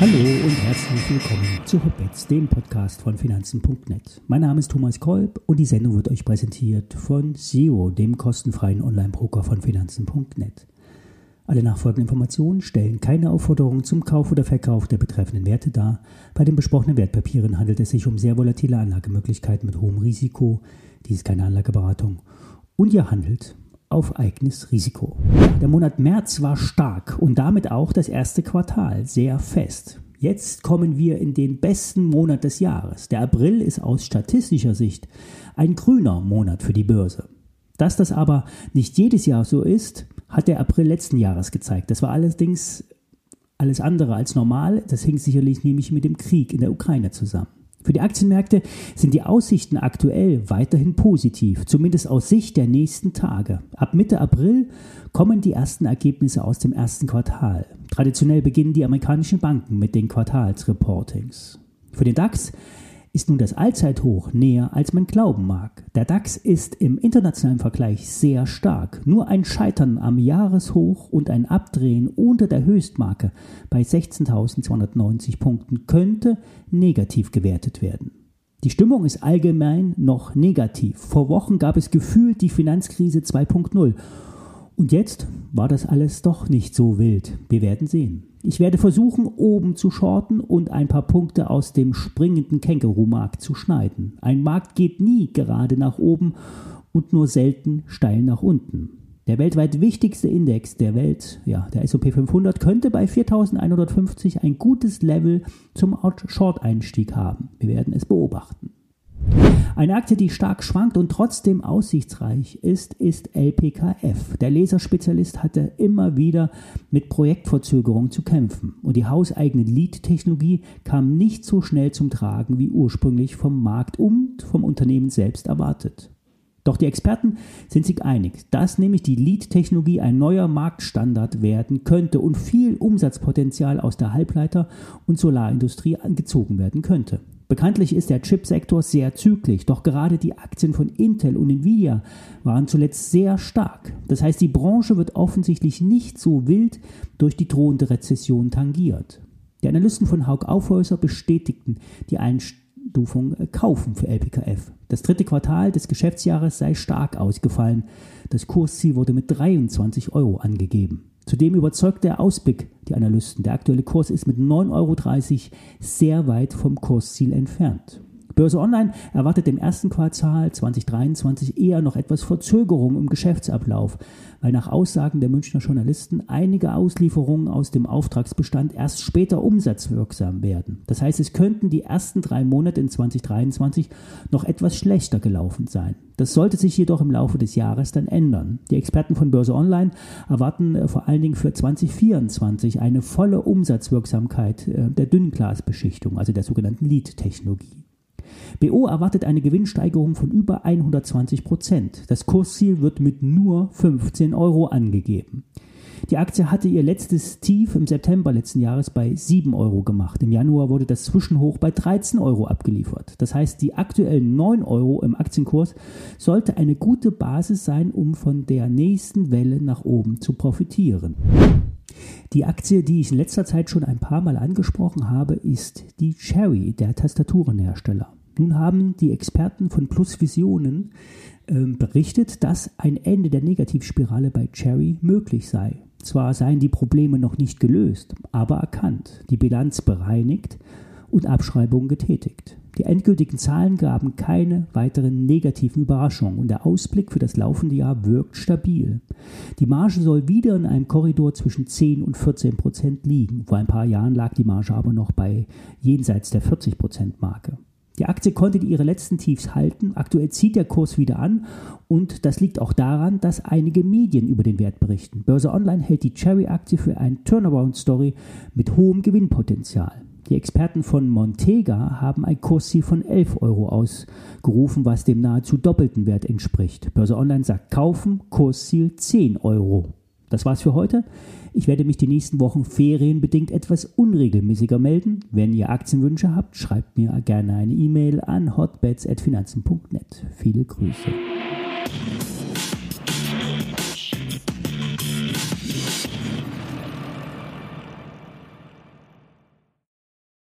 Hallo und herzlich willkommen zu Hotbets, dem Podcast von Finanzen.net. Mein Name ist Thomas Kolb und die Sendung wird euch präsentiert von Zero, dem kostenfreien Online-Broker von Finanzen.net. Alle nachfolgenden Informationen stellen keine Aufforderung zum Kauf oder Verkauf der betreffenden Werte dar. Bei den besprochenen Wertpapieren handelt es sich um sehr volatile Anlagemöglichkeiten mit hohem Risiko. Dies ist keine Anlageberatung. Und ihr handelt auf eigenes Risiko. Der Monat März war stark und damit auch das erste Quartal sehr fest. Jetzt kommen wir in den besten Monat des Jahres. Der April ist aus statistischer Sicht ein grüner Monat für die Börse. Dass das aber nicht jedes Jahr so ist, hat der April letzten Jahres gezeigt. Das war allerdings alles andere als normal. Das hing sicherlich nämlich mit dem Krieg in der Ukraine zusammen. Für die Aktienmärkte sind die Aussichten aktuell weiterhin positiv, zumindest aus Sicht der nächsten Tage. Ab Mitte April kommen die ersten Ergebnisse aus dem ersten Quartal. Traditionell beginnen die amerikanischen Banken mit den Quartalsreportings. Für den DAX ist nun das Allzeithoch näher, als man glauben mag. Der DAX ist im internationalen Vergleich sehr stark. Nur ein Scheitern am Jahreshoch und ein Abdrehen unter der Höchstmarke bei 16.290 Punkten könnte negativ gewertet werden. Die Stimmung ist allgemein noch negativ. Vor Wochen gab es gefühlt die Finanzkrise 2.0 und jetzt war das alles doch nicht so wild. Wir werden sehen. Ich werde versuchen, oben zu shorten und ein paar Punkte aus dem springenden Känguru-Markt zu schneiden. Ein Markt geht nie gerade nach oben und nur selten steil nach unten. Der weltweit wichtigste Index der Welt, ja, der S&P 500, könnte bei 4150 ein gutes Level zum Short-Einstieg haben. Wir werden es beobachten. Eine Aktie, die stark schwankt und trotzdem aussichtsreich ist, ist LPKF. Der Laserspezialist hatte immer wieder mit Projektverzögerungen zu kämpfen und die hauseigene Lead-Technologie kam nicht so schnell zum Tragen wie ursprünglich vom Markt und vom Unternehmen selbst erwartet. Doch die Experten sind sich einig, dass nämlich die Lead-Technologie ein neuer Marktstandard werden könnte und viel Umsatzpotenzial aus der Halbleiter- und Solarindustrie angezogen werden könnte. Bekanntlich ist der Chipsektor sehr zyklisch, doch gerade die Aktien von Intel und Nvidia waren zuletzt sehr stark. Das heißt, die Branche wird offensichtlich nicht so wild durch die drohende Rezession tangiert. Die Analysten von Haug Aufhäuser bestätigten die Einstufung äh, Kaufen für LPKF. Das dritte Quartal des Geschäftsjahres sei stark ausgefallen. Das Kursziel wurde mit 23 Euro angegeben. Zudem überzeugt der Ausblick die Analysten. Der aktuelle Kurs ist mit 9,30 Euro sehr weit vom Kursziel entfernt. Börse Online erwartet im ersten Quartal 2023 eher noch etwas Verzögerung im Geschäftsablauf, weil nach Aussagen der Münchner Journalisten einige Auslieferungen aus dem Auftragsbestand erst später umsatzwirksam werden. Das heißt, es könnten die ersten drei Monate in 2023 noch etwas schlechter gelaufen sein. Das sollte sich jedoch im Laufe des Jahres dann ändern. Die Experten von Börse Online erwarten äh, vor allen Dingen für 2024 eine volle Umsatzwirksamkeit äh, der Dünnglasbeschichtung, also der sogenannten Lead-Technologie. BO erwartet eine Gewinnsteigerung von über 120 Prozent. Das Kursziel wird mit nur 15 Euro angegeben. Die Aktie hatte ihr letztes Tief im September letzten Jahres bei 7 Euro gemacht. Im Januar wurde das Zwischenhoch bei 13 Euro abgeliefert. Das heißt, die aktuellen 9 Euro im Aktienkurs sollte eine gute Basis sein, um von der nächsten Welle nach oben zu profitieren. Die Aktie, die ich in letzter Zeit schon ein paar Mal angesprochen habe, ist die Cherry, der Tastaturenhersteller. Nun haben die Experten von Plus Visionen äh, berichtet, dass ein Ende der Negativspirale bei Cherry möglich sei. Zwar seien die Probleme noch nicht gelöst, aber erkannt, die Bilanz bereinigt und Abschreibungen getätigt. Die endgültigen Zahlen gaben keine weiteren negativen Überraschungen und der Ausblick für das laufende Jahr wirkt stabil. Die Marge soll wieder in einem Korridor zwischen 10 und 14 Prozent liegen. Vor ein paar Jahren lag die Marge aber noch bei jenseits der 40 Prozent Marke. Die Aktie konnte ihre letzten Tiefs halten. Aktuell zieht der Kurs wieder an und das liegt auch daran, dass einige Medien über den Wert berichten. Börse Online hält die Cherry-Aktie für eine Turnaround-Story mit hohem Gewinnpotenzial. Die Experten von Montega haben ein Kursziel von 11 Euro ausgerufen, was dem nahezu doppelten Wert entspricht. Börse Online sagt kaufen, Kursziel 10 Euro. Das war's für heute. Ich werde mich die nächsten Wochen ferienbedingt etwas unregelmäßiger melden. Wenn ihr Aktienwünsche habt, schreibt mir gerne eine E-Mail an hotbets.finanzen.net. Viele Grüße.